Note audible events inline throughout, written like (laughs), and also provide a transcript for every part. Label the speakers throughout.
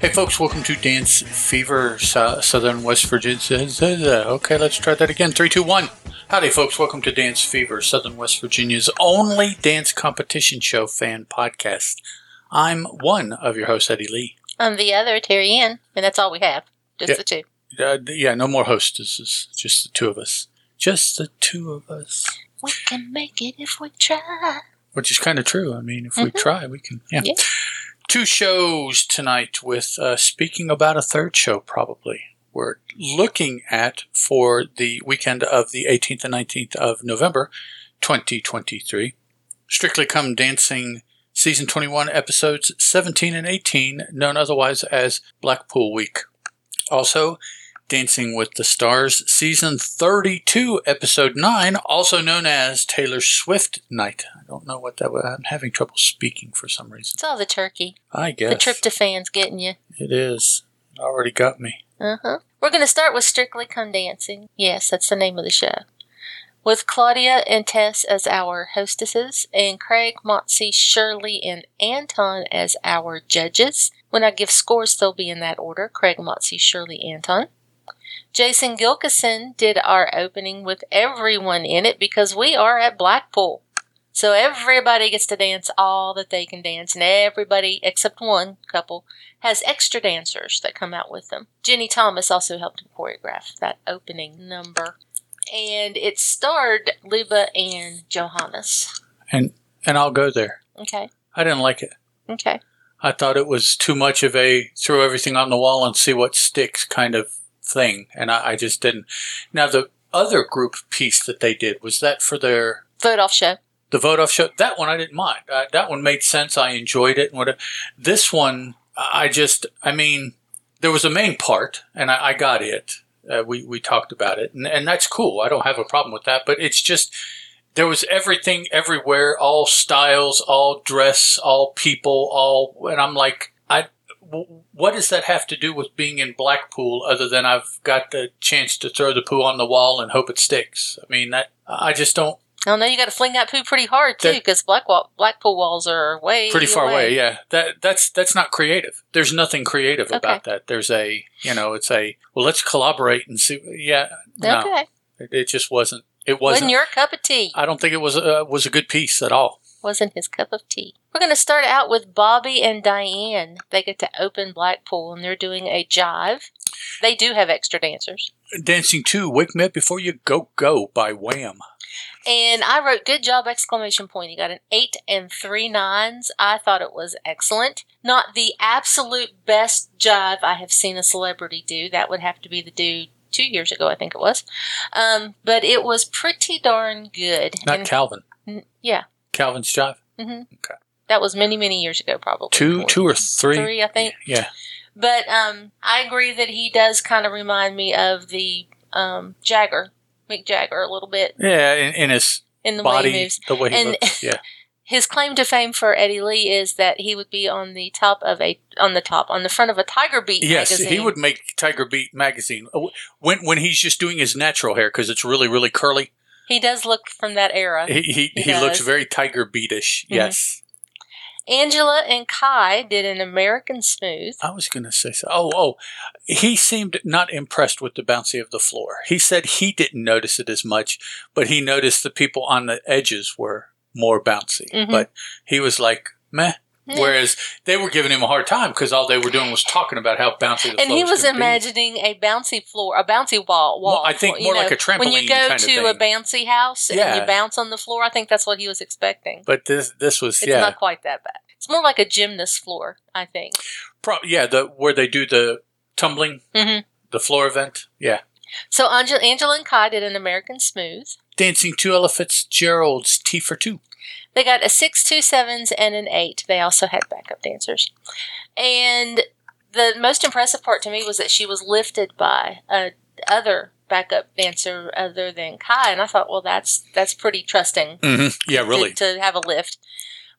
Speaker 1: Hey, folks, welcome to Dance Fevre, Southern West Virginia. Okay, let's try that again. Three, two, one. Howdy, folks. Welcome to Dance Fevre, Southern West Virginia's only dance competition show fan podcast. I'm one of your hosts, Eddie Lee.
Speaker 2: I'm the other, Teri Anne, and that's all we have. Just
Speaker 1: Yeah.
Speaker 2: the two.
Speaker 1: Uh, yeah, no more is just the two of us. Just the two of us.
Speaker 2: We can make it if we try.
Speaker 1: Which is kind of true. I mean, if we
Speaker 2: Mhm.
Speaker 1: try, we can. Yeah.
Speaker 2: Yeah.
Speaker 1: Two shows tonight with uh, speaking about a third show, probably. We're looking at for the weekend of the 18th and 19th of November, 2023. Strictly Come Dancing Season 21, Episodes 17 and 18, known otherwise as Blackpool Week. Also, Dancing with the Stars, Season 32, Episode 9, also known as Taylor Swift Night. I don't know what that was. I'm having trouble speaking for some reason.
Speaker 2: It's all the turkey.
Speaker 1: I guess.
Speaker 2: The tryptophan's getting you.
Speaker 1: It is. It already got me.
Speaker 2: Uh huh. We're going to start with Strictly Come Dancing. Yes, that's the name of the show. With Claudia and Tess as our hostesses, and Craig, Motsi, Shirley, and Anton as our judges. When I give scores, they'll be in that order Craig, Motsi, Shirley, Anton. Jason Gilkison did our opening with everyone in it because we are at Blackpool. So everybody gets to dance all that they can dance, and everybody, except one couple, has extra dancers that come out with them. Jenny Thomas also helped him choreograph that opening number. And it starred Luba and Johannes.
Speaker 1: And and I'll go there.
Speaker 2: Okay,
Speaker 1: I didn't like it.
Speaker 2: okay.
Speaker 1: I thought it was too much of a throw everything on the wall and see what sticks kind of thing, and I, I just didn't. Now the other group piece that they did was that for their
Speaker 2: Vote off show.
Speaker 1: the vote off show. That one I didn't mind. Uh, that one made sense. I enjoyed it. And whatever. This one, I just, I mean, there was a main part, and I, I got it. Uh, we we talked about it, and, and that's cool. I don't have a problem with that. But it's just there was everything everywhere, all styles, all dress, all people, all, and I'm like, What does that have to do with being in Blackpool other than I've got the chance to throw the poo on the wall and hope it sticks? I mean, that I just don't.
Speaker 2: Oh know you got to fling that poo pretty hard too, because Blackwall, Blackpool walls are way
Speaker 1: pretty far away. Yeah, that that's that's not creative. There's nothing creative about that. There's a you know, it's a well, let's collaborate and see. Yeah, no,
Speaker 2: Okay,
Speaker 1: it, it just wasn't. It
Speaker 2: wasn't
Speaker 1: wasn't.
Speaker 2: your cup of tea.
Speaker 1: I don't think it was uh, was a good piece at all.
Speaker 2: Wasn't his cup of tea. We're going to start out with Bobby and Dianne. They get to open Blackpool and they're doing a jive. They do have extra dancers.
Speaker 1: Dancing two, wake me up before you go go by Wham.
Speaker 2: And I wrote good job exclamation point. He got an 8 and three nines. I thought it was excellent. Not the absolute best jive I have seen a celebrity do. That would have to be the dude 2 years ago I think it was. Um, but it was pretty darn good.
Speaker 1: Not
Speaker 2: And-
Speaker 1: Calvin.
Speaker 2: n- yeah.
Speaker 1: Calvin's jive.
Speaker 2: That was many many years ago probably.
Speaker 1: Two, two or three.
Speaker 2: Three, I think.
Speaker 1: Yeah.
Speaker 2: But um, I agree that he does kind of remind me of the um, Jagger, Mick Jagger, a little bit
Speaker 1: Yeah, in, in his
Speaker 2: in the way
Speaker 1: body,
Speaker 2: he moves.
Speaker 1: the way he
Speaker 2: And-
Speaker 1: looks. (laughs) Yeah.
Speaker 2: His claim to fame for Eddie Lee is that he would be on the top of a on the top on the front of a Tiger Beat
Speaker 1: Yes,
Speaker 2: magazine.
Speaker 1: he would make Tiger Beat magazine when when he's just doing his natural hair because it's really really curly.
Speaker 2: He does look from that era.
Speaker 1: He he,
Speaker 2: He
Speaker 1: he looks very Tiger Beatish.
Speaker 2: Mhm.
Speaker 1: Yes.
Speaker 2: Angela and Kai did an American Smooth.
Speaker 1: I was going to say so. Oh, oh, he seemed not impressed with the bouncy of the floor. He said he didn't notice it as much, but he noticed the people on the edges were more bouncy.
Speaker 2: Mhm.
Speaker 1: But he was like, meh.
Speaker 2: Yeah.
Speaker 1: Whereas they were giving him a hard time because all they were doing was talking about how bouncy the
Speaker 2: and
Speaker 1: floor
Speaker 2: he was
Speaker 1: gonna be.
Speaker 2: imagining a bouncy floor, a bouncy wall. wall
Speaker 1: Well, I think
Speaker 2: you
Speaker 1: more like
Speaker 2: know,
Speaker 1: a
Speaker 2: When you go to a bouncy house and you bounce on the floor, I think that's what he was expecting.
Speaker 1: But this this was
Speaker 2: It's
Speaker 1: yeah,
Speaker 2: not quite that bad. It's more like a gymnast floor, I think.
Speaker 1: pro- yeah the where they do the tumbling,
Speaker 2: Mhm.
Speaker 1: the floor event. Yeah,
Speaker 2: So Angela, Angela and Kai did an American Smooth.
Speaker 1: dancing two Ella Fitzgerald's T for two.
Speaker 2: They got a six, two sevens, and an eight. They also had backup dancers. And the most impressive part to me was that she was lifted by a other backup dancer other than Kai, and I thought, well, that's that's pretty trusting
Speaker 1: Mm-hmm. Yeah, really.
Speaker 2: to, have a lift.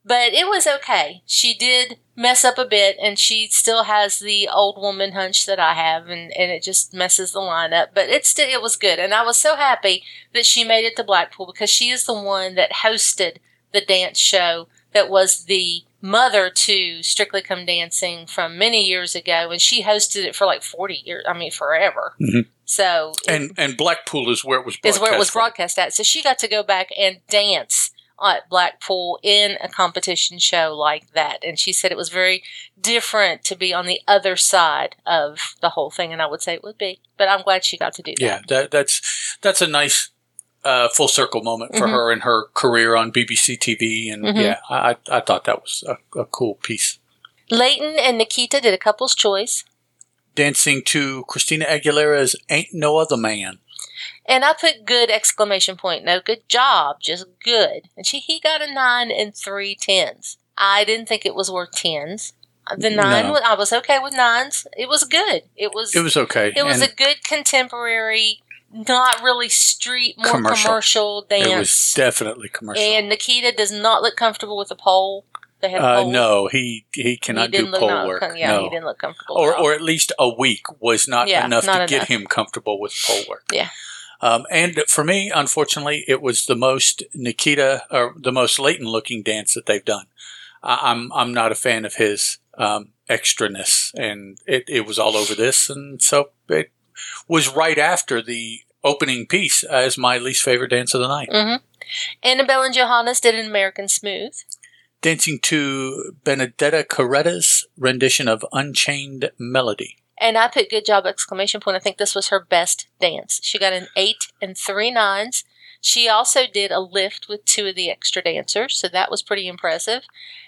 Speaker 2: But it was okay. She did mess up a bit, and she still has the old woman hunch that I have, and, and it just messes the line up. But it still it was good, and I was so happy that she made it to Blackpool because she is the one that hosted the dance show that was the mother to Strictly Come Dancing from many years ago, and she hosted it for like 40 years. I mean, forever.
Speaker 1: Mhm.
Speaker 2: So, it
Speaker 1: And and Blackpool is where it was
Speaker 2: is where it was
Speaker 1: from.
Speaker 2: broadcast at. So she got to go back and dance at Blackpool in a competition show like that. And she said it was very different to be on the other side of the whole thing. And I would say it would be. But I'm glad she got to do that.
Speaker 1: Yeah, that, that's that's a nice uh, full circle moment for
Speaker 2: Mhm.
Speaker 1: her in her career on BBC TV, and
Speaker 2: Mhm.
Speaker 1: yeah, I I thought that was a, a cool piece.
Speaker 2: Layton and Nikita did a couple's choice.
Speaker 1: Dancing to Christina Aguilera's "Ain't No Other Man."
Speaker 2: And I put good exclamation point. No good job, just good. And she he got a nine and three tens. I didn't think it was worth tens. The nine,
Speaker 1: No.
Speaker 2: I was okay with nines. It was good. It was.
Speaker 1: It was okay.
Speaker 2: It was
Speaker 1: and
Speaker 2: a good contemporary, not really street, more
Speaker 1: Commercial.
Speaker 2: commercial,
Speaker 1: it was definitely commercial.
Speaker 2: and Nikita does not look comfortable with the pole. They had
Speaker 1: uh,
Speaker 2: pole.
Speaker 1: no, he he
Speaker 2: he
Speaker 1: cannot
Speaker 2: didn't
Speaker 1: do pole
Speaker 2: not
Speaker 1: work.
Speaker 2: Yeah,
Speaker 1: no.
Speaker 2: he didn't look comfortable.
Speaker 1: or
Speaker 2: at
Speaker 1: or at least a week was not
Speaker 2: Yeah,
Speaker 1: enough
Speaker 2: not
Speaker 1: to get him comfortable with pole work.
Speaker 2: Yeah.
Speaker 1: Um, and for me, unfortunately, it was the most Nikita or the most Layton looking dance that they've done. I, I'm I'm not a fan of his um, extraness, and it, it was all over this, and so it was right after the opening piece as my least favorite dance of the night.
Speaker 2: Mhm. Annabel and Johannes did an American Smooth.
Speaker 1: Dancing to Benedetta Caretta's rendition of Unchained Melody.
Speaker 2: And I put good job exclamation point. I think this was her best dance. She got an eight and three nines. She also did a lift with two of the extra dancers, so that was pretty impressive.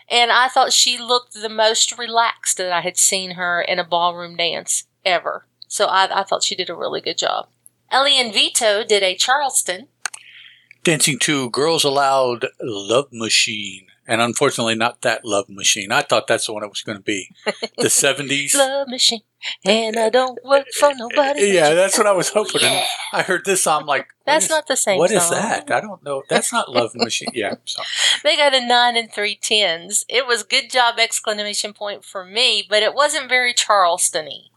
Speaker 2: And I thought she looked the most relaxed that I had seen her in a ballroom dance ever. So I, I thought she did a really good job. Ellie and Vito did a Charleston.
Speaker 1: dancing to Girls Aloud Love Machine. And unfortunately, not that Love Machine. I thought that's the one it was going to be. The (laughs) 70s.
Speaker 2: Love machine, and I don't work for nobody.
Speaker 1: yeah, that's what I was hoping.
Speaker 2: Yeah.
Speaker 1: I heard this, I'm like,
Speaker 2: That's
Speaker 1: is-
Speaker 2: not the same.
Speaker 1: What is
Speaker 2: song.
Speaker 1: that? I don't know. That's not Love Machine. Yeah. So. (laughs)
Speaker 2: They got a nine and three tens. It was good job exclamation point for me, but it wasn't very Charleston-y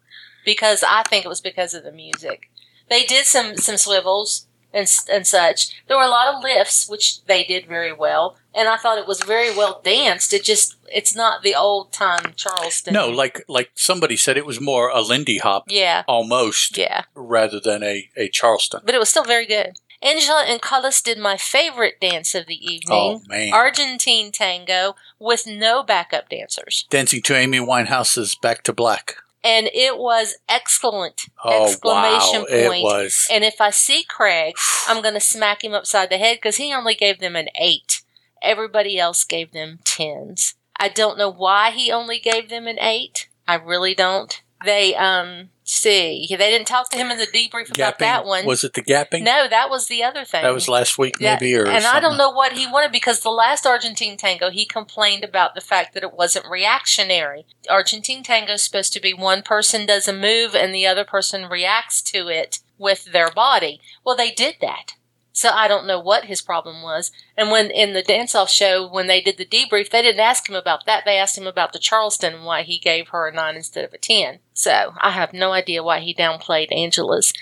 Speaker 2: because I think it was because of the music. They did some some swivels and and such. There were a lot of lifts, which they did very well, and I thought it was very well danced. It just it's not the old time Charleston.
Speaker 1: No, like like somebody said, it was more a Lindy Hop
Speaker 2: yeah,
Speaker 1: almost
Speaker 2: yeah,
Speaker 1: rather than a, a Charleston.
Speaker 2: but it was still very good. Angela and Carlos did my favorite dance of the evening.
Speaker 1: Oh, man.
Speaker 2: Argentine tango with no backup dancers.
Speaker 1: Dancing to Amy Winehouse's Back to Black.
Speaker 2: And it was excellent
Speaker 1: Oh,
Speaker 2: exclamation
Speaker 1: wow.
Speaker 2: point.
Speaker 1: It was.
Speaker 2: And if I see Craig, (sighs) I'm going to smack him upside the head because he only gave them an eight. Everybody else gave them tens. I don't know why he only gave them an eight. I really don't. They um see they didn't talk to him in the debrief about that one.
Speaker 1: Was it the gapping?
Speaker 2: no, that was the other thing.
Speaker 1: That was last week,
Speaker 2: Yeah,
Speaker 1: maybe, or
Speaker 2: and I don't know what he wanted because the last Argentine tango he complained about the fact that it wasn't reactionary. Argentine tango is supposed to be one person does a move and the other person reacts to it with their body. Well, they did that. So I don't know what his problem was. And when in the dance off show, when they did the debrief, they didn't ask him about that. They asked him about the Charleston and why he gave her a nine instead of a ten. So I have no idea why he downplayed Angela's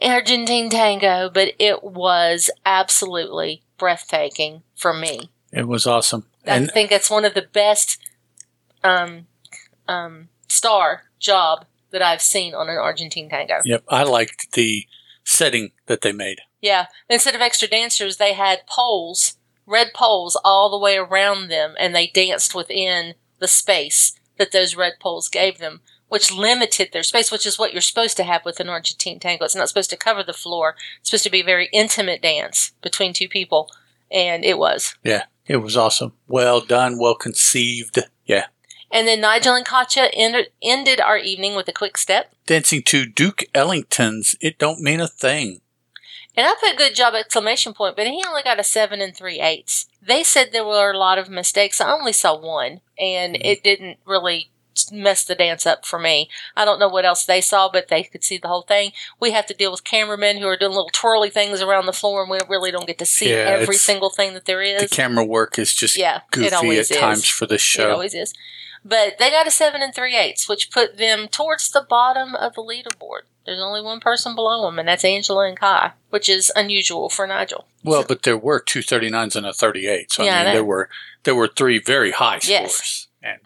Speaker 2: Argentine tango, but it was absolutely breathtaking for me.
Speaker 1: It was awesome.
Speaker 2: I
Speaker 1: And
Speaker 2: think it's one of the best um, um, star job that I've seen on an Argentine tango.
Speaker 1: yep, I liked the setting that they made.
Speaker 2: Yeah, instead of extra dancers, they had poles, red poles all the way around them, and they danced within the space that those red poles gave them, which limited their space, which is what you're supposed to have with an Argentine tango. It's not supposed to cover the floor. It's supposed to be a very intimate dance between two people, and it was.
Speaker 1: Yeah, it was awesome. Well done, well conceived. Yeah.
Speaker 2: And then Nigel and Katya ended, ended our evening with a quick step.
Speaker 1: Dancing to Duke Ellington's It Don't Mean a Thing.
Speaker 2: And I put good job exclamation point, but he only got a seven and three eighths. They said there were a lot of mistakes. I only saw one, and
Speaker 1: Mhm.
Speaker 2: it didn't really mess the dance up for me. I don't know what else they saw, but they could see the whole thing. We have to deal with cameramen who are doing little twirly things around the floor, and we really don't get to see
Speaker 1: Yeah,
Speaker 2: every single thing that there is.
Speaker 1: The camera work is just
Speaker 2: Yeah, it
Speaker 1: goofy
Speaker 2: always
Speaker 1: at
Speaker 2: is.
Speaker 1: times for this show.
Speaker 2: It always is. But they got a seven and three eighths, which put them towards the bottom of the leaderboard. There's only one person below them, and that's Angela and Kai, which is unusual for Nigel.
Speaker 1: Well, but there were two 39s and a 38. So
Speaker 2: Yeah, I
Speaker 1: I mean,
Speaker 2: know.
Speaker 1: there were there were three very high scores.
Speaker 2: Yes.
Speaker 1: And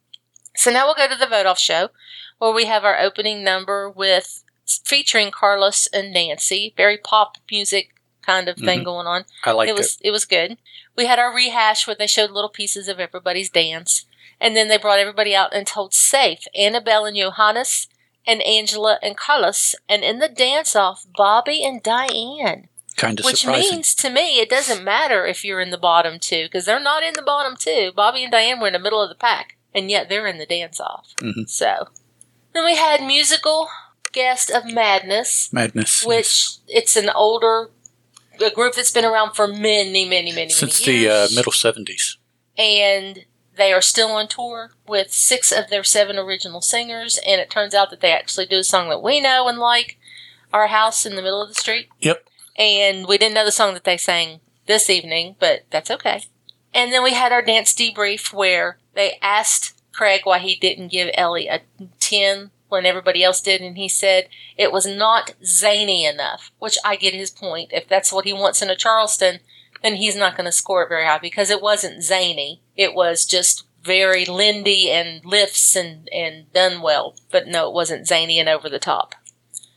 Speaker 2: So now we'll go to the vote off show, where we have our opening number with featuring Carlos and Nancy, very pop music kind of thing
Speaker 1: Mhm.
Speaker 2: going on.
Speaker 1: I liked
Speaker 2: it was it. was good. We had our rehash where they showed little pieces of everybody's dance, and then they brought everybody out and told safe Annabel and Johannes and Angela and Carlos, and in the dance off Bobby and Dianne.
Speaker 1: Kind of
Speaker 2: Which
Speaker 1: surprising.
Speaker 2: means to me it doesn't matter if you're in the bottom two because they're not in the bottom two. Bobby and Dianne were in the middle of the pack, and yet they're in the dance off.
Speaker 1: Mhm.
Speaker 2: So then we had musical guest of Madness,
Speaker 1: Madness.
Speaker 2: which it's an older a group that's been around for many, many, many,
Speaker 1: since
Speaker 2: many
Speaker 1: the uh, middle 70s.
Speaker 2: and they are still on tour with six of their seven original singers. And it turns out that they actually do a song that we know and like, "Our House in the Middle of the Street."
Speaker 1: Yep.
Speaker 2: and we didn't know the song that they sang this evening, but that's okay. And then we had our dance debrief where they asked Craig why he didn't give Ellie a 10 when everybody else did, and he said it was not zany enough, which I get his point. If that's what he wants in a Charleston, then he's not going to score it very high because it wasn't zany. It was just very Lindy and lifts and, and done well, but no, it wasn't zany and over the top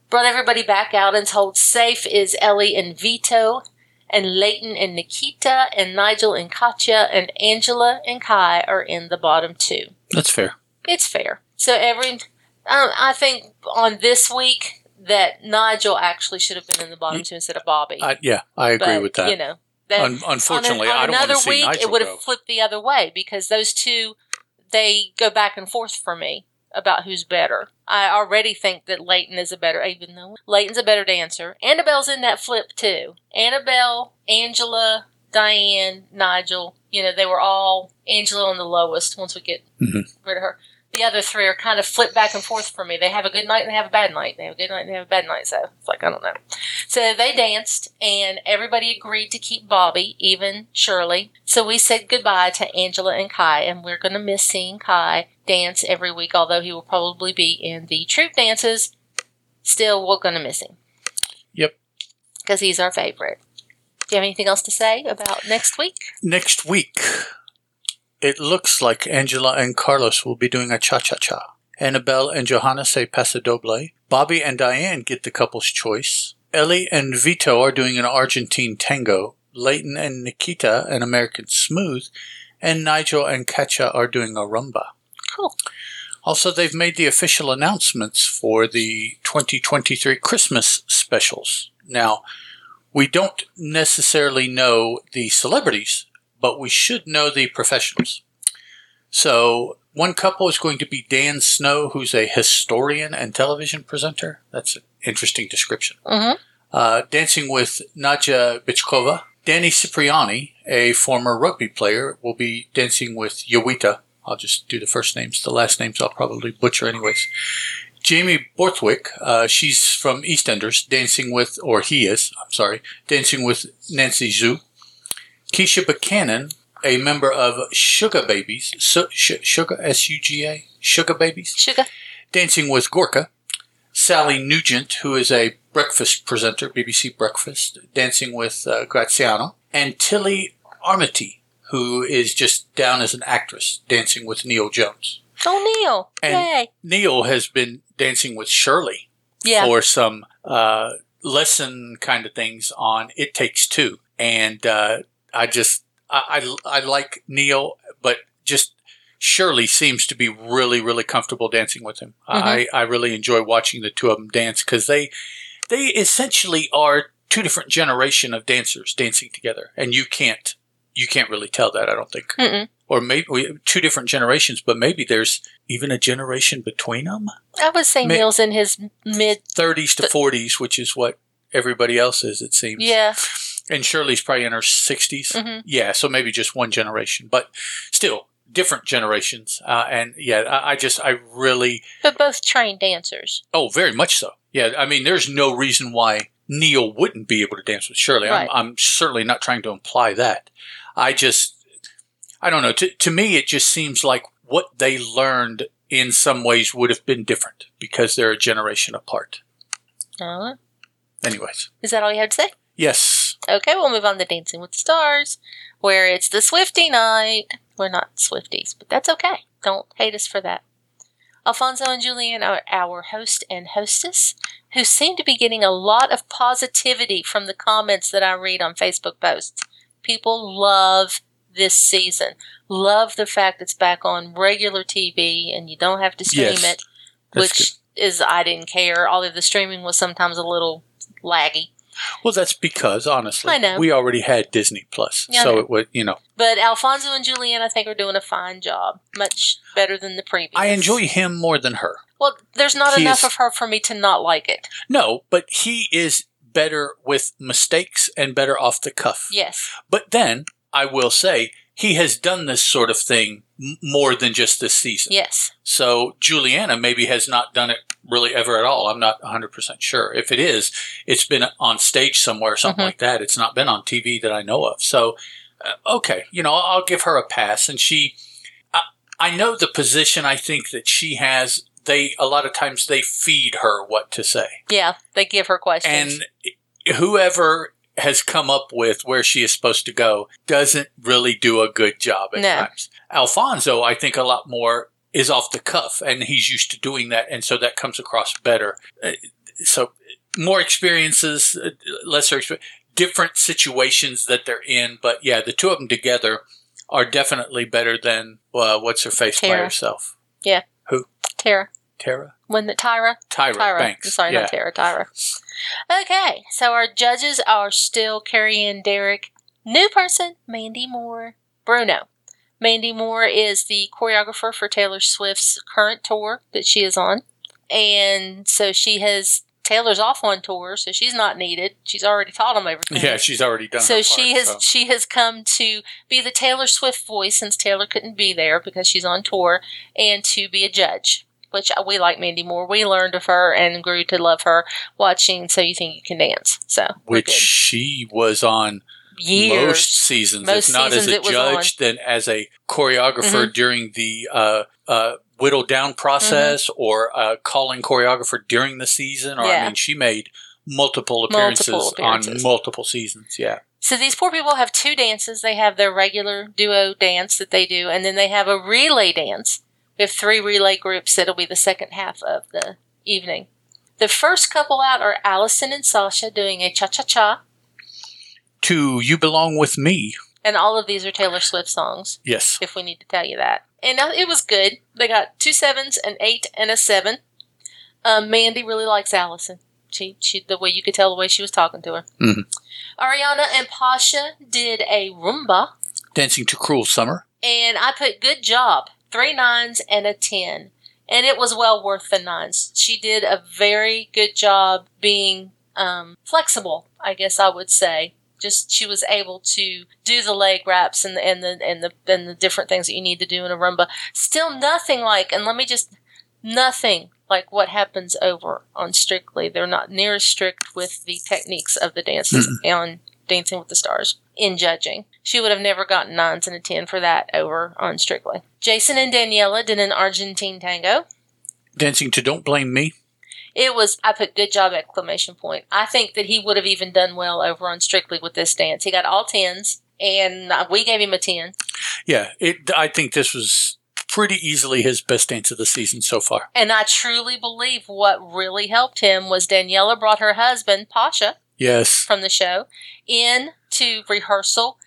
Speaker 2: brought everybody back out and told Safe is Ellie and Vito, and Layton and Nikita, and Nigel and Katya, and Angela and Kai are in the bottom two.
Speaker 1: That's fair.
Speaker 2: It's fair. So every, um, I think on this week that Nigel actually should have been in the bottom two instead of Bobby.
Speaker 1: I, yeah, I agree
Speaker 2: but,
Speaker 1: with that.
Speaker 2: You know, that
Speaker 1: Un- unfortunately,
Speaker 2: on, an- on
Speaker 1: I don't
Speaker 2: another
Speaker 1: want to see
Speaker 2: week
Speaker 1: Nigel
Speaker 2: it would have flipped the other way because those two they go back and forth for me about who's better. I already think that Layton is a better, even though Layton's a better dancer. Annabel's in that flip too. Annabel, Angela, Dianne, Nigel. You know, they were all Angela on the lowest. Once we get
Speaker 1: Mhm.
Speaker 2: rid of her, the other three are kind of flip back and forth for me. They have a good night and they have a bad night. They have a good night and they have a bad night. So it's like I don't know. So they danced, and everybody agreed to keep Bobby, even Shirley. So we said goodbye to Angela and Kai, and we're going to miss seeing Kai dance every week, although he will probably be in the troop dances. Still, we're going to miss him.
Speaker 1: Yep.
Speaker 2: Because he's our favorite. Do you have anything else to say about next week?
Speaker 1: Next week, it looks like Angela and Carlos will be doing a cha cha cha. Annabel and Johanna say Paso Doble. Bobby and Dianne get the couple's choice. Ellie and Vito are doing an Argentine tango. Layton and Nikita an American smooth. And Nigel and Katya are doing a rumba.
Speaker 2: Cool.
Speaker 1: Also, they've made the official announcements for the 2023 Christmas specials. Now, we don't necessarily know the celebrities, but we should know the professionals. So, one couple is going to be Dan Snow, who's a historian and television presenter. That's an interesting description.
Speaker 2: Mm-hmm.
Speaker 1: Uh, dancing with Nadiya Bychkova. Danny Cipriani, a former rugby player, will be dancing with Jowita. I'll just do the first names. The last names I'll probably butcher anyways. Jamie Borthwick, uh, she's from EastEnders, dancing with, or he is, I'm sorry, dancing with Nancy Xu. Keisha Buchanan, a member of Sugar Babies, Su- Sh- Sugar, S-U-G-A, Sugar Babies,
Speaker 2: Sugar.
Speaker 1: Dancing with Gorka. Sally Nugent, who is a breakfast presenter, BBC Breakfast, dancing with uh, Graziano. And Tilly Armity, who is just down as an actress, dancing with Neil Jones.
Speaker 2: Oh, Neil.
Speaker 1: And-
Speaker 2: Yay.
Speaker 1: Neil has been dancing with Shirley
Speaker 2: Yeah.
Speaker 1: for some uh, lesson kind of things on It Takes Two. And uh, I just, I, I, I like Neil, but just Shirley seems to be really, really comfortable dancing with him. I, mm-hmm. I really enjoy watching the two of them dance because they, they essentially are two different generation of dancers dancing together, and you can't, you can't really tell that. I don't think,
Speaker 2: Mm-mm.
Speaker 1: or maybe we, two different generations, but maybe there's even a generation between them.
Speaker 2: I would say Neil's in his mid.
Speaker 1: 30s to
Speaker 2: Th-
Speaker 1: 40s, which is what everybody else is, it seems.
Speaker 2: Yeah.
Speaker 1: And Shirley's probably in her 60s.
Speaker 2: Mhm.
Speaker 1: Yeah, so maybe just one generation, but still different generations. Uh, and yeah, I, I just, I really,
Speaker 2: But both trained dancers.
Speaker 1: oh, very much so. Yeah, I mean, there's no reason why Neil wouldn't be able to dance with Shirley.
Speaker 2: Right.
Speaker 1: I'm, I'm certainly not trying to imply that. I just, I don't know. To, to me, it just seems like what they learned in some ways would have been different because they're a generation apart.
Speaker 2: Uh,
Speaker 1: Anyways,
Speaker 2: is that all you had to say?
Speaker 1: yes,
Speaker 2: Okay, we'll move on to Dancing with the Stars, where it's the Swifty night. We're not Swifties, but that's okay. Don't hate us for that. Alfonso and Julianne are our host and hostess, who seem to be getting a lot of positivity from the comments that I read on Facebook posts. People love this season, love the fact it's back on regular TV and you don't have to stream
Speaker 1: Yes,
Speaker 2: it, which is I didn't care. Although the streaming was sometimes a little laggy.
Speaker 1: Well, that's because honestly,
Speaker 2: I know.
Speaker 1: we already had Disney Plus,
Speaker 2: Yeah,
Speaker 1: so it would you know.
Speaker 2: But Alfonso and Julianne, I think, are doing a fine job. Much better than the previous.
Speaker 1: I enjoy him more than her.
Speaker 2: Well, there's not
Speaker 1: He
Speaker 2: enough
Speaker 1: is-
Speaker 2: of her for me to not like it.
Speaker 1: No, but he is better with mistakes and better off the cuff.
Speaker 2: Yes.
Speaker 1: But then I will say he has done this sort of thing more than just this season.
Speaker 2: Yes.
Speaker 1: So Juliana maybe has not done it really ever at all. I'm not 100% sure. If it is, it's been on stage somewhere, something
Speaker 2: Mhm.
Speaker 1: like that. It's not been on TV that I know of. So, uh, okay, you know, I'll give her a pass. And she, I, I know the position I think that she has. They, a lot of times they feed her what to say.
Speaker 2: Yeah. They give her questions.
Speaker 1: And whoever has come up with where she is supposed to go doesn't really do a good job at
Speaker 2: No.
Speaker 1: times. Alfonso, I think a lot more is off the cuff and he's used to doing that. And so that comes across better. Uh, So more experiences, uh, lesser experience, different situations that they're in. But yeah, the two of them together are definitely better than uh, what's her face by herself. Yeah. Who?
Speaker 2: Tara.
Speaker 1: Tara?
Speaker 2: When the Tyra.
Speaker 1: Tyra,
Speaker 2: Tyra.
Speaker 1: Banks.
Speaker 2: I'm sorry,
Speaker 1: yeah.
Speaker 2: not Tara. Tyra. Okay. So our judges are still Carrie Ann Derek. New person, Mandy Moore. Bruno. Mandy Moore is the choreographer for Taylor Swift's current tour that she is on. And so she has Taylor's off on tour, so she's not needed. She's already taught them everything.
Speaker 1: Yeah, she's already done.
Speaker 2: so she has
Speaker 1: so.
Speaker 2: she has come to be the Taylor Swift voice since Taylor couldn't be there because she's on tour, and to be a judge, which we like Mandy Moore. We learned of her and grew to love her watching So You Think You Can Dance. So
Speaker 1: which she was on
Speaker 2: years.
Speaker 1: most seasons,
Speaker 2: Most
Speaker 1: if not
Speaker 2: seasons
Speaker 1: as a judge, then as a choreographer
Speaker 2: Mhm.
Speaker 1: during the uh, uh, whittle down process or uh, calling choreographer during the season. Or I mean, she made multiple appearances,
Speaker 2: Multiple appearances.
Speaker 1: on multiple seasons. Yeah,
Speaker 2: So these poor people have two dances. They have their regular duo dance that they do, and then they have a relay dance. We have three relay groups that'll be the second half of the evening. The first couple out are Alyson and Sasha doing a cha cha cha,
Speaker 1: to "You Belong with Me."
Speaker 2: and all of these are Taylor Swift songs,
Speaker 1: Yes,
Speaker 2: if we need to tell you that. And uh, it was good. They got two sevens, an eight, and a seven. Um, Mandy really likes Alyson. She, she, the way you could tell the way she was talking to her.
Speaker 1: Mhm.
Speaker 2: Ariana and Pasha did a rumba.
Speaker 1: dancing to "Cruel Summer."
Speaker 2: and I put good job, three nines and a ten, and it was well worth the nines. She did a very good job being um, flexible, I guess I would say. Just she was able to do the leg wraps and the and the and the and the different things that you need to do in a rumba. Still nothing like, and let me just nothing like what happens over on Strictly. They're not near as strict with the techniques of the dances on Dancing with the Stars in judging. She would have never gotten nines and a ten for that over on Strictly. Jason and Daniella did an Argentine tango.
Speaker 1: Dancing to "Don't Blame Me."
Speaker 2: It was I put good job exclamation point. I think that he would have even done well over on Strictly with this dance. He got all tens, and uh, we gave him a ten.
Speaker 1: Yeah, it. I think this was pretty easily his best dance of the season so far.
Speaker 2: And I truly believe what really helped him was Daniella brought her husband Pasha
Speaker 1: Yes,
Speaker 2: from the show in to rehearsal,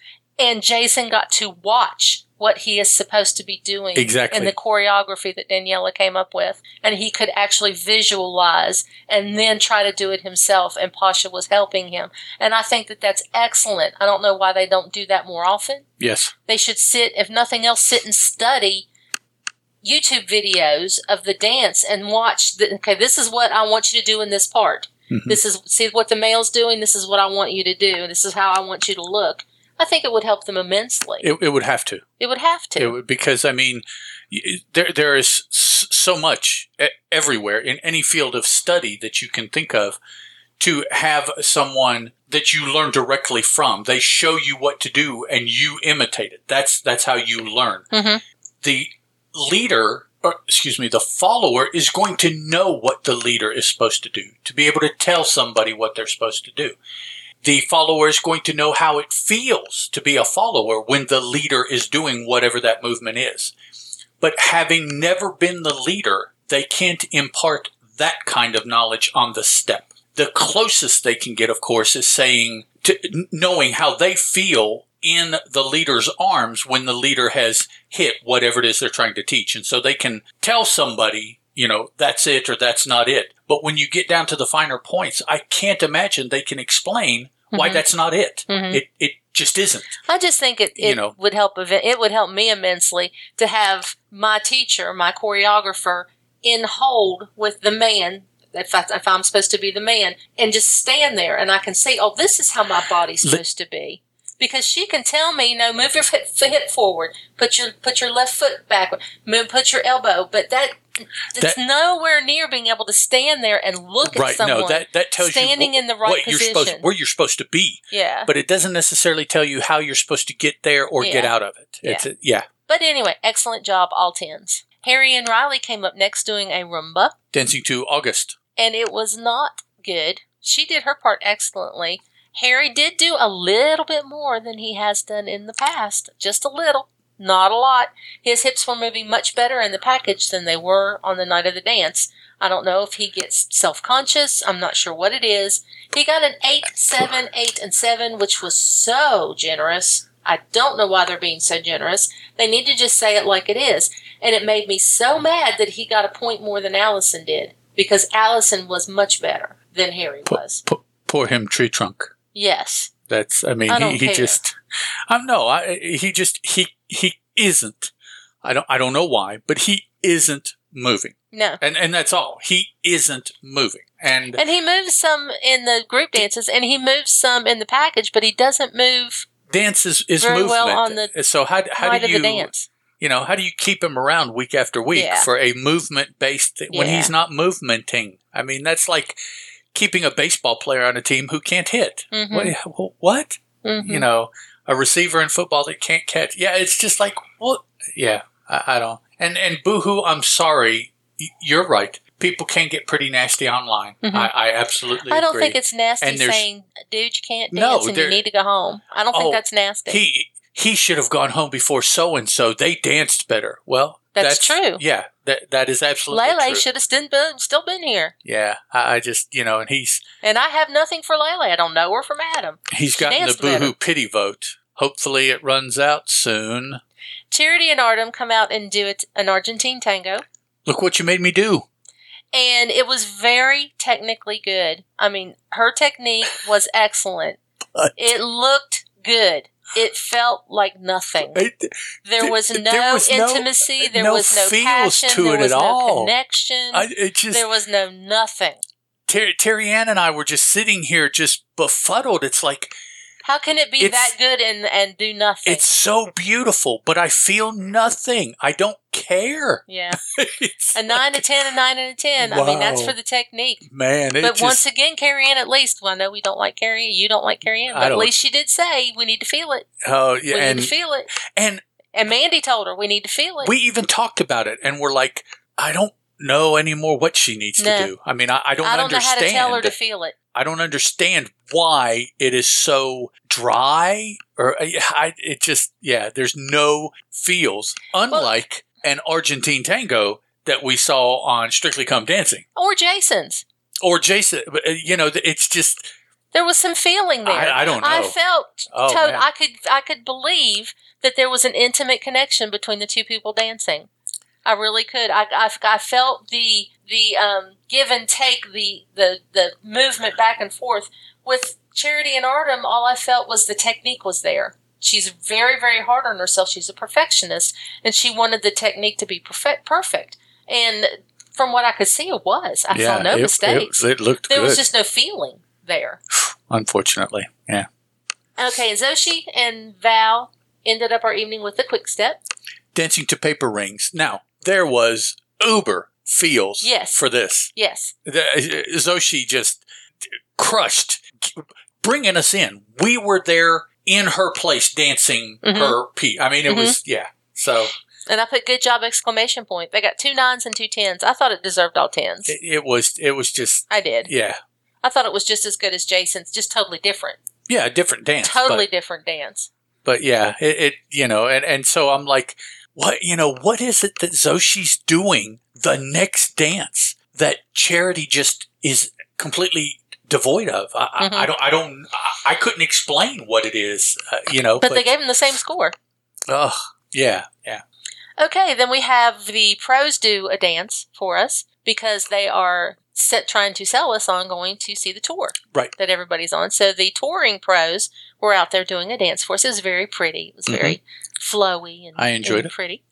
Speaker 2: and Jason got to watch what he is supposed to be doing
Speaker 1: Exactly.
Speaker 2: and the choreography that Daniella came up with, and he could actually visualize and then try to do it himself. And Pasha was helping him, and I think that that's excellent. I don't know why they don't do that more often.
Speaker 1: yes,
Speaker 2: They should sit, if nothing else, sit and study YouTube videos of the dance and watch. The, okay, this is what I want you to do in this part.
Speaker 1: Mhm.
Speaker 2: This is see what the male's doing. This is what I want you to do. This is how I want you to look. I think it would help them immensely.
Speaker 1: it, it would have to.
Speaker 2: It would have to.
Speaker 1: It would, because I mean, there there is so much everywhere in any field of study that you can think of to have someone that you learn directly from. They show you what to do and you imitate it. That's that's how you learn.
Speaker 2: Mhm.
Speaker 1: The leader, or excuse me, the follower is going to know what the leader is supposed to do, to be able to tell somebody what they're supposed to do. The follower is going to know how it feels to be a follower when the leader is doing whatever that movement is. But having never been the leader, they can't impart that kind of knowledge on the step. The closest they can get, of course, is saying, to, knowing how they feel in the leader's arms when the leader has hit whatever it is they're trying to teach. And so they can tell somebody, you know, that's it or that's not it. But when you get down to the finer points, I can't imagine they can explain why
Speaker 2: Mhm.
Speaker 1: that's not it.
Speaker 2: Mhm.
Speaker 1: It, it just isn't.
Speaker 2: I just think it, it
Speaker 1: You know.
Speaker 2: would help. It would help me immensely to have my teacher, my choreographer, in hold with the man. If, I, if I'm supposed to be the man, and just stand there, and I can see, oh, this is how my body's supposed to be, because she can tell me, no, move your hip forward, put your put your left foot backward, move, put your elbow, but that. It's
Speaker 1: That-
Speaker 2: nowhere near being able to stand there and look at
Speaker 1: right.
Speaker 2: someone
Speaker 1: No, that, that tells
Speaker 2: standing
Speaker 1: you
Speaker 2: in the right
Speaker 1: what you're supposed,
Speaker 2: position.
Speaker 1: where you're supposed to be.
Speaker 2: yeah.
Speaker 1: But it doesn't necessarily tell you how you're supposed to get there or get out of it. It's a, yeah.
Speaker 2: But anyway, excellent job, all tens. Harry and Rylee came up next doing a rumba,
Speaker 1: Dancing to August.
Speaker 2: and it was not good. She did her part excellently. Harry did do a little bit more than he has done in the past, just a little, not a lot. His hips were moving much better in the package than they were on the night of the dance. I don't know if he gets self conscious. I'm not sure what it is. He got an 8, 7, 8, and 7, which was so generous. I don't know why they're being so generous. They need to just say it like it is. And it made me so mad that he got a point more than Alyson did because Alyson was much better than Harry was.
Speaker 1: Poor, pour him tree trunk.
Speaker 2: Yes.
Speaker 1: That's, I mean, he just.
Speaker 2: I don't
Speaker 1: he, he just, um, no, I, he just, he, he isn't. I don't, I don't know why, but he isn't moving.
Speaker 2: No.
Speaker 1: And, and that's all. He isn't moving. And
Speaker 2: And he moves some in the group dances and he moves some in the package, but he doesn't move
Speaker 1: dance is, is
Speaker 2: Very
Speaker 1: movement.
Speaker 2: well on the
Speaker 1: so how, how do you,
Speaker 2: dance.
Speaker 1: you know, how do you keep him around week after week
Speaker 2: Yeah.
Speaker 1: for a movement based thing when
Speaker 2: Yeah.
Speaker 1: he's not movementing? I mean, that's like keeping a baseball player on a team who can't hit.
Speaker 2: Mhm.
Speaker 1: What? what?
Speaker 2: Mhm.
Speaker 1: You know, a receiver in football that can't catch. Yeah, it's just like what? Yeah, I, I don't. And and boohoo, I'm sorry. Y- You're right. People can get pretty nasty online.
Speaker 2: Mhm.
Speaker 1: I, I absolutely.
Speaker 2: I don't
Speaker 1: agree.
Speaker 2: think it's nasty
Speaker 1: And
Speaker 2: saying, dude, you can't
Speaker 1: No,
Speaker 2: dance and you need to go home. I don't
Speaker 1: Oh,
Speaker 2: think that's nasty.
Speaker 1: he he should have gone home before so and so. They danced better. Well,
Speaker 2: That's true.
Speaker 1: Yeah, that that is absolutely
Speaker 2: Lele
Speaker 1: true.
Speaker 2: should have still been, still been here.
Speaker 1: Yeah, I, I just you know, and he's
Speaker 2: And I have nothing for Lele. I don't know her from Adam.
Speaker 1: he's
Speaker 2: She
Speaker 1: gotten the
Speaker 2: better.
Speaker 1: boohoo pity vote. Hopefully, it runs out soon.
Speaker 2: Charity and Artem come out and do it, an Argentine tango.
Speaker 1: Look what you made me do.
Speaker 2: And it was very technically good. I mean, her technique was (laughs) excellent.
Speaker 1: But-
Speaker 2: It looked good. It felt like nothing. There
Speaker 1: Th-
Speaker 2: was
Speaker 1: there
Speaker 2: no
Speaker 1: was no-
Speaker 2: intimacy. There
Speaker 1: no
Speaker 2: was no
Speaker 1: feels
Speaker 2: passion.
Speaker 1: to
Speaker 2: there
Speaker 1: it
Speaker 2: was
Speaker 1: at
Speaker 2: no
Speaker 1: all.
Speaker 2: connection.
Speaker 1: I, it just
Speaker 2: there was no nothing.
Speaker 1: Ter- Teri Anne and I were just sitting here, just befuddled. It's like
Speaker 2: How can it be that good and and do nothing?
Speaker 1: it's so beautiful, but I feel nothing. I don't care.
Speaker 2: yeah, (laughs) a nine, a ten, a nine, and a ten. I mean, that's for the technique.
Speaker 1: man. It
Speaker 2: But
Speaker 1: just,
Speaker 2: once again, Carrie Ann, at least, well, I know we don't like Carrie Ann, you don't like Carrie Ann, but at least she did say we need to feel it.
Speaker 1: oh
Speaker 2: We
Speaker 1: yeah, and
Speaker 2: need to feel it.
Speaker 1: and
Speaker 2: And Mandy told her we need to feel it.
Speaker 1: we even talked about it, and we're like, I don't know anymore what she needs
Speaker 2: No.
Speaker 1: to do. I mean, I, I don't
Speaker 2: I don't know how
Speaker 1: understand.
Speaker 2: to tell her to feel it.
Speaker 1: I don't understand why it is so dry, or I, it just yeah. There's no feels, unlike an Argentine tango that we saw on Strictly Come Dancing
Speaker 2: Or Jason's.
Speaker 1: or Jason. but, uh, You know, it's just
Speaker 2: There was some feeling there.
Speaker 1: I, I don't know.
Speaker 2: I felt
Speaker 1: Oh,
Speaker 2: to-. I could I could believe that there was an intimate connection between the two people dancing. I really could. I, I, I felt the the um, give and take, the, the the movement back and forth. With Charity and Artem, all I felt was the technique was there. She's very very hard on herself. She's a perfectionist, and she wanted the technique to be perfect. Perfect, and from what I could see, it was. I saw no
Speaker 1: it,
Speaker 2: mistakes.
Speaker 1: It, it looked
Speaker 2: there
Speaker 1: good.
Speaker 2: was just no feeling there. (sighs)
Speaker 1: unfortunately, yeah.
Speaker 2: Okay, Xochitl and Val ended up our evening with a quick step.
Speaker 1: Dancing to paper rings. Now there was uber feels
Speaker 2: Yes.
Speaker 1: for this.
Speaker 2: Yes.
Speaker 1: the, Xochitl just crushed, bringing us in. We were there in her place dancing
Speaker 2: Mhm.
Speaker 1: her piece. I mean, it
Speaker 2: Mm-hmm.
Speaker 1: was, yeah. So,
Speaker 2: And I put good job exclamation point. They got two nines and two tens. I thought it deserved all tens.
Speaker 1: It, it was it was just
Speaker 2: I did.
Speaker 1: yeah
Speaker 2: I thought it was just as good as Jason's, just totally different.
Speaker 1: yeah a different dance.
Speaker 2: totally
Speaker 1: but,
Speaker 2: different dance.
Speaker 1: but yeah it, it you know and and so I'm like what you know what is it that Xochitl's doing the next dance that Charity just is completely devoid of. I,
Speaker 2: Mhm.
Speaker 1: I, I don't I don't I couldn't explain what it is. Uh, you know,
Speaker 2: But, they gave him the same score.
Speaker 1: ugh, yeah yeah
Speaker 2: Okay, then we have the pros do a dance for us because they are set trying to sell us on going to see the tour
Speaker 1: Right.
Speaker 2: that everybody's on. So the touring pros were out there doing a dance for us. It was very pretty. It was very flowy and.
Speaker 1: I enjoyed
Speaker 2: and
Speaker 1: it.
Speaker 2: pretty.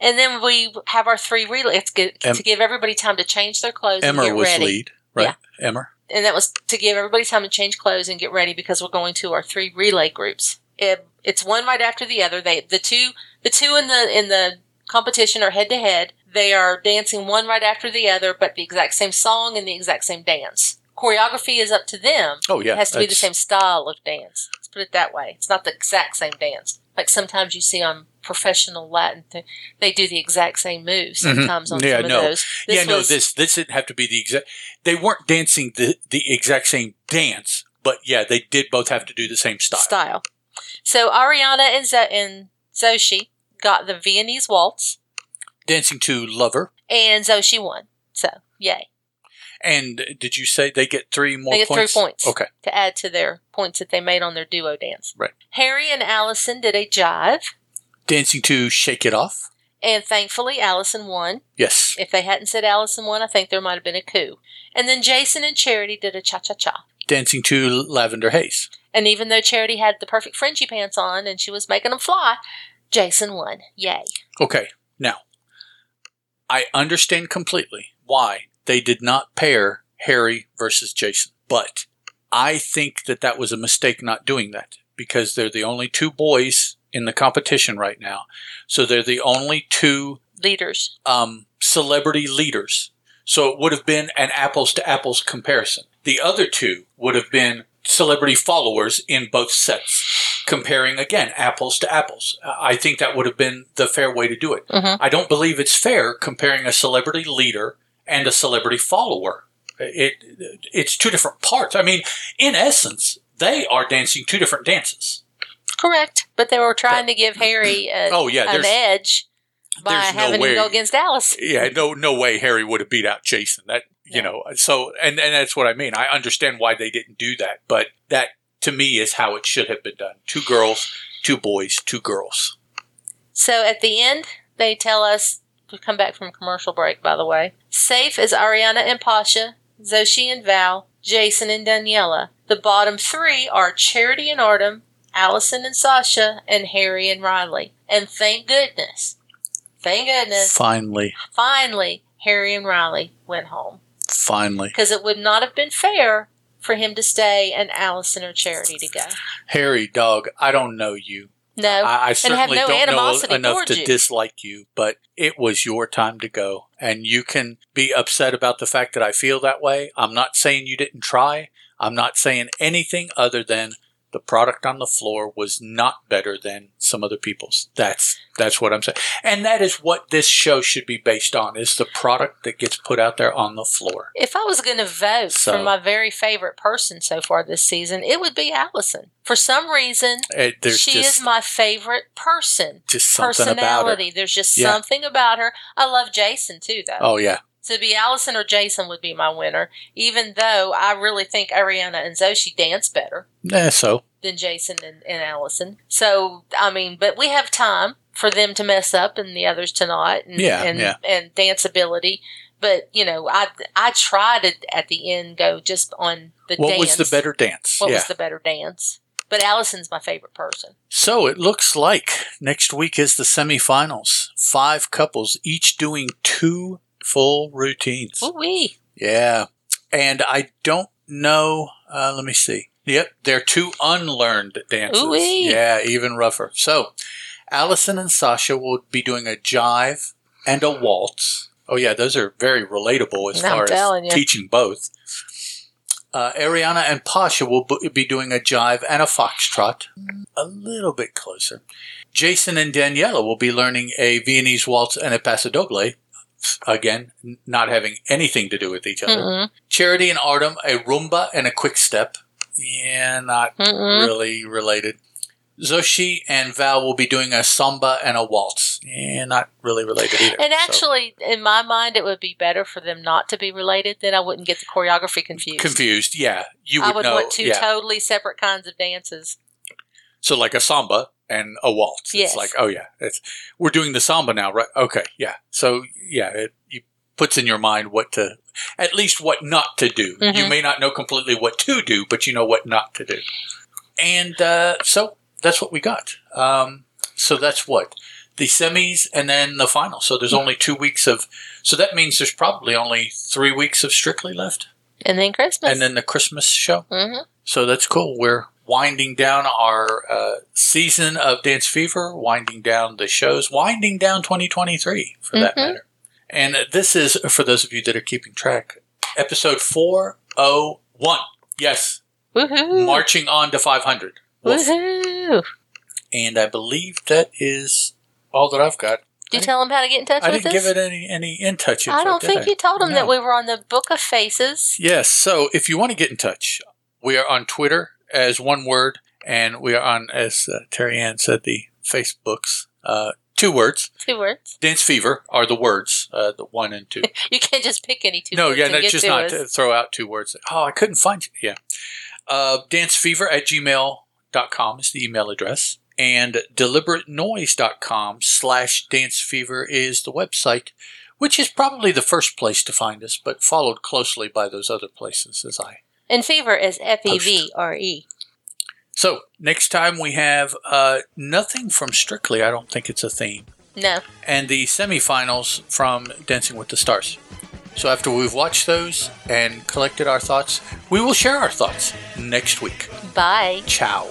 Speaker 2: And then we have our three relays It's good
Speaker 1: Em-
Speaker 2: to give everybody time to change their clothes and get
Speaker 1: was
Speaker 2: ready.
Speaker 1: lead right Emmer
Speaker 2: and that was to give everybody time to change clothes and get ready because we're going to our three relay groups. It, it's one right after the other. They the two the two in the in the competition are head to head. They are dancing one right after the other, but the exact same song and the exact same dance. Choreography is up to them.
Speaker 1: oh yeah
Speaker 2: it has to be the same style of dance. Let's put it that way. It's not the exact same dance. Like sometimes you see on professional Latin, th- they do the exact same moves.
Speaker 1: Mhm.
Speaker 2: Sometimes on
Speaker 1: Yeah,
Speaker 2: some
Speaker 1: no.
Speaker 2: of those.
Speaker 1: yeah, no, this this didn't have to be the exact. They weren't dancing the the exact same dance, but yeah, they did both have to do the same style.
Speaker 2: style. So Ariana and, Zo- and Xochitl got the Viennese waltz,
Speaker 1: Dancing to Lover,
Speaker 2: and Xochitl won. So yay!
Speaker 1: And did you say they get three more?
Speaker 2: They get
Speaker 1: points?
Speaker 2: three points.
Speaker 1: Okay,
Speaker 2: To add to their points that they made on their duo dance.
Speaker 1: Right.
Speaker 2: Harry and Alyson did a jive,
Speaker 1: dancing to Shake It Off.
Speaker 2: and thankfully Alyson won.
Speaker 1: Yes,
Speaker 2: If they hadn't said Alyson won, I think there might have been a coup. And then Jason and Charity did a cha cha cha.
Speaker 1: dancing to Lavender Haze.
Speaker 2: And even though Charity had the perfect fringy pants on and she was making them fly, Jason won. Yay!
Speaker 1: Okay, now I understand completely why they did not pair Harry versus Jason, but I think that that was a mistake not doing that because they're the only two boys in the competition right now. So they're the only two
Speaker 2: Leaders.
Speaker 1: um, celebrity leaders. So it would have been an apples to apples comparison. The other two would have been celebrity followers in both sets, comparing again apples to apples. I think that would have been the fair way to do it.
Speaker 2: Mhm.
Speaker 1: I don't believe it's fair comparing a celebrity leader and a celebrity follower. It it's two different parts. I mean, in essence, they are dancing two different dances.
Speaker 2: Correct. But they were trying to give Harry a, (clears throat)
Speaker 1: Oh yeah,
Speaker 2: an edge by
Speaker 1: no
Speaker 2: having
Speaker 1: way-
Speaker 2: him go against Alice.
Speaker 1: yeah, no, no way Harry would have beat out Jason. That you
Speaker 2: No.
Speaker 1: know, so and and that's what I mean. I understand why they didn't do that, but that to me is how it should have been done. Two girls, two boys, two girls.
Speaker 2: So at the end, they tell us come back from commercial break. By the way, safe is Ariana and Pasha, Xochitl and Val, Jason and Daniella. The bottom three are Charity and Artem, Alyson and Sasha, and Harry and Rylee. And thank goodness, thank goodness,
Speaker 1: Finally,
Speaker 2: finally Harry and Rylee went home
Speaker 1: finally,
Speaker 2: because it would not have been fair for him to stay and Alyson or Charity to go.
Speaker 1: Harry, dog. I don't know you.
Speaker 2: No,
Speaker 1: I, I
Speaker 2: have
Speaker 1: certainly
Speaker 2: no
Speaker 1: don't know
Speaker 2: animosity
Speaker 1: enough to
Speaker 2: you.
Speaker 1: dislike you, but it was your time to go, and you can be upset about the fact that I feel that way. I'm not saying you didn't try. I'm not saying anything other than the product on the floor was not better than some other people's. That's that's what I'm saying, and that is what this show should be based on: is the product that gets put out there on the floor.
Speaker 2: If I was going to vote
Speaker 1: So-
Speaker 2: for my very favorite person so far this season, it would be Alyson. For some reason,
Speaker 1: eh, It,
Speaker 2: she
Speaker 1: just
Speaker 2: is my favorite person.
Speaker 1: just something about her.
Speaker 2: Personality. There's just
Speaker 1: Yeah.
Speaker 2: something about her. I love Jason too, though.
Speaker 1: Oh yeah,
Speaker 2: To be Alyson or Jason would be my winner, even though I really think Ariana and Xochitl dance better
Speaker 1: yeah. So
Speaker 2: than Jason and, and Alyson. So, I mean, but we have time for them to mess up and the others to not, and
Speaker 1: Yeah,
Speaker 2: and,
Speaker 1: yeah.
Speaker 2: and dance ability. But you know, I I tried to at the end go just on the
Speaker 1: what
Speaker 2: dance.
Speaker 1: was the better dance?
Speaker 2: What
Speaker 1: yeah.
Speaker 2: was the better dance? But Alyson's my favorite person.
Speaker 1: So it looks like next week is the semifinals. Five couples, each doing two full routines.
Speaker 2: Ooh wee!
Speaker 1: Yeah. And I don't know. Uh, let me see. Yep. They're two unlearned dances.
Speaker 2: Ooh-wee.
Speaker 1: Yeah, even rougher. So Alyson and Sasha will be doing a jive and a waltz. Oh, yeah. Those are very relatable as
Speaker 2: I'm
Speaker 1: far as
Speaker 2: you.
Speaker 1: teaching both. Uh, Ariana and Pasha will b- be doing a jive and a foxtrot, a little bit closer. Jason and Daniella will be learning a Viennese waltz and a paso doble, again, not having anything to do with each other.
Speaker 2: Mm-mm.
Speaker 1: Charity and Artem, a rumba and a quick step. Yeah, not
Speaker 2: Mm-mm.
Speaker 1: really related. Xochitl and Val will be doing a samba and a waltz. Yeah, not really related either.
Speaker 2: And
Speaker 1: So,
Speaker 2: actually, in my mind, it would be better for them not to be related. Then I wouldn't get the choreography confused.
Speaker 1: confused. Yeah, you would,
Speaker 2: I would
Speaker 1: know.
Speaker 2: want two
Speaker 1: yeah.
Speaker 2: totally separate kinds of dances.
Speaker 1: so like a samba and a waltz.
Speaker 2: Yes.
Speaker 1: It's like, oh yeah, it's we're doing the samba now, right? Okay, yeah. So yeah, it you puts in your mind what to, at least what not to do. You
Speaker 2: Mhm.
Speaker 1: may not know completely what to do, but you know what not to do. And uh, so that's what we got. Um, so that's what the semis and then the final. So there's only two weeks of. So that means there's probably only three weeks of Strictly left,
Speaker 2: And then Christmas.
Speaker 1: and then the Christmas show.
Speaker 2: hmm
Speaker 1: So that's cool. We're winding down our uh, season of Dance Fevre, winding down the shows, winding down 2023 for that
Speaker 2: Mhm.
Speaker 1: matter. And this is, for those of you that are keeping track, episode 401. Yes,
Speaker 2: Woohoo!
Speaker 1: marching on to 500. Woof.
Speaker 2: Woohoo!
Speaker 1: And I believe that is all that I've got.
Speaker 2: Did you tell them how to get in touch
Speaker 1: I
Speaker 2: with
Speaker 1: didn't give it any, any in touch info.
Speaker 2: I don't think
Speaker 1: I?
Speaker 2: you told them
Speaker 1: No.
Speaker 2: that we were on the Book of Faces.
Speaker 1: Yes. So if you want to get in touch, we are on Twitter as one word, and we are on, as uh, Teri Anne said, the Facebooks, uh, two words.
Speaker 2: Two words.
Speaker 1: Dance Fevre are the words, uh, the one and two. (laughs)
Speaker 2: You can't just pick any two
Speaker 1: no, yeah, no, just not throw out two words. Oh, I couldn't find you. Yeah. Uh, dancefevre at gmail.com is the email address. And deliberatenoise.com slash dancefevre is the website, which is probably the first place to find us, but followed closely by those other places as I
Speaker 2: And fever is F E V R E.
Speaker 1: So next time we have uh, nothing from Strictly. I don't think it's a theme,
Speaker 2: No.
Speaker 1: and the semifinals from Dancing with the Stars. So after we've watched those and collected our thoughts, we will share our thoughts next week.
Speaker 2: Bye.
Speaker 1: Ciao.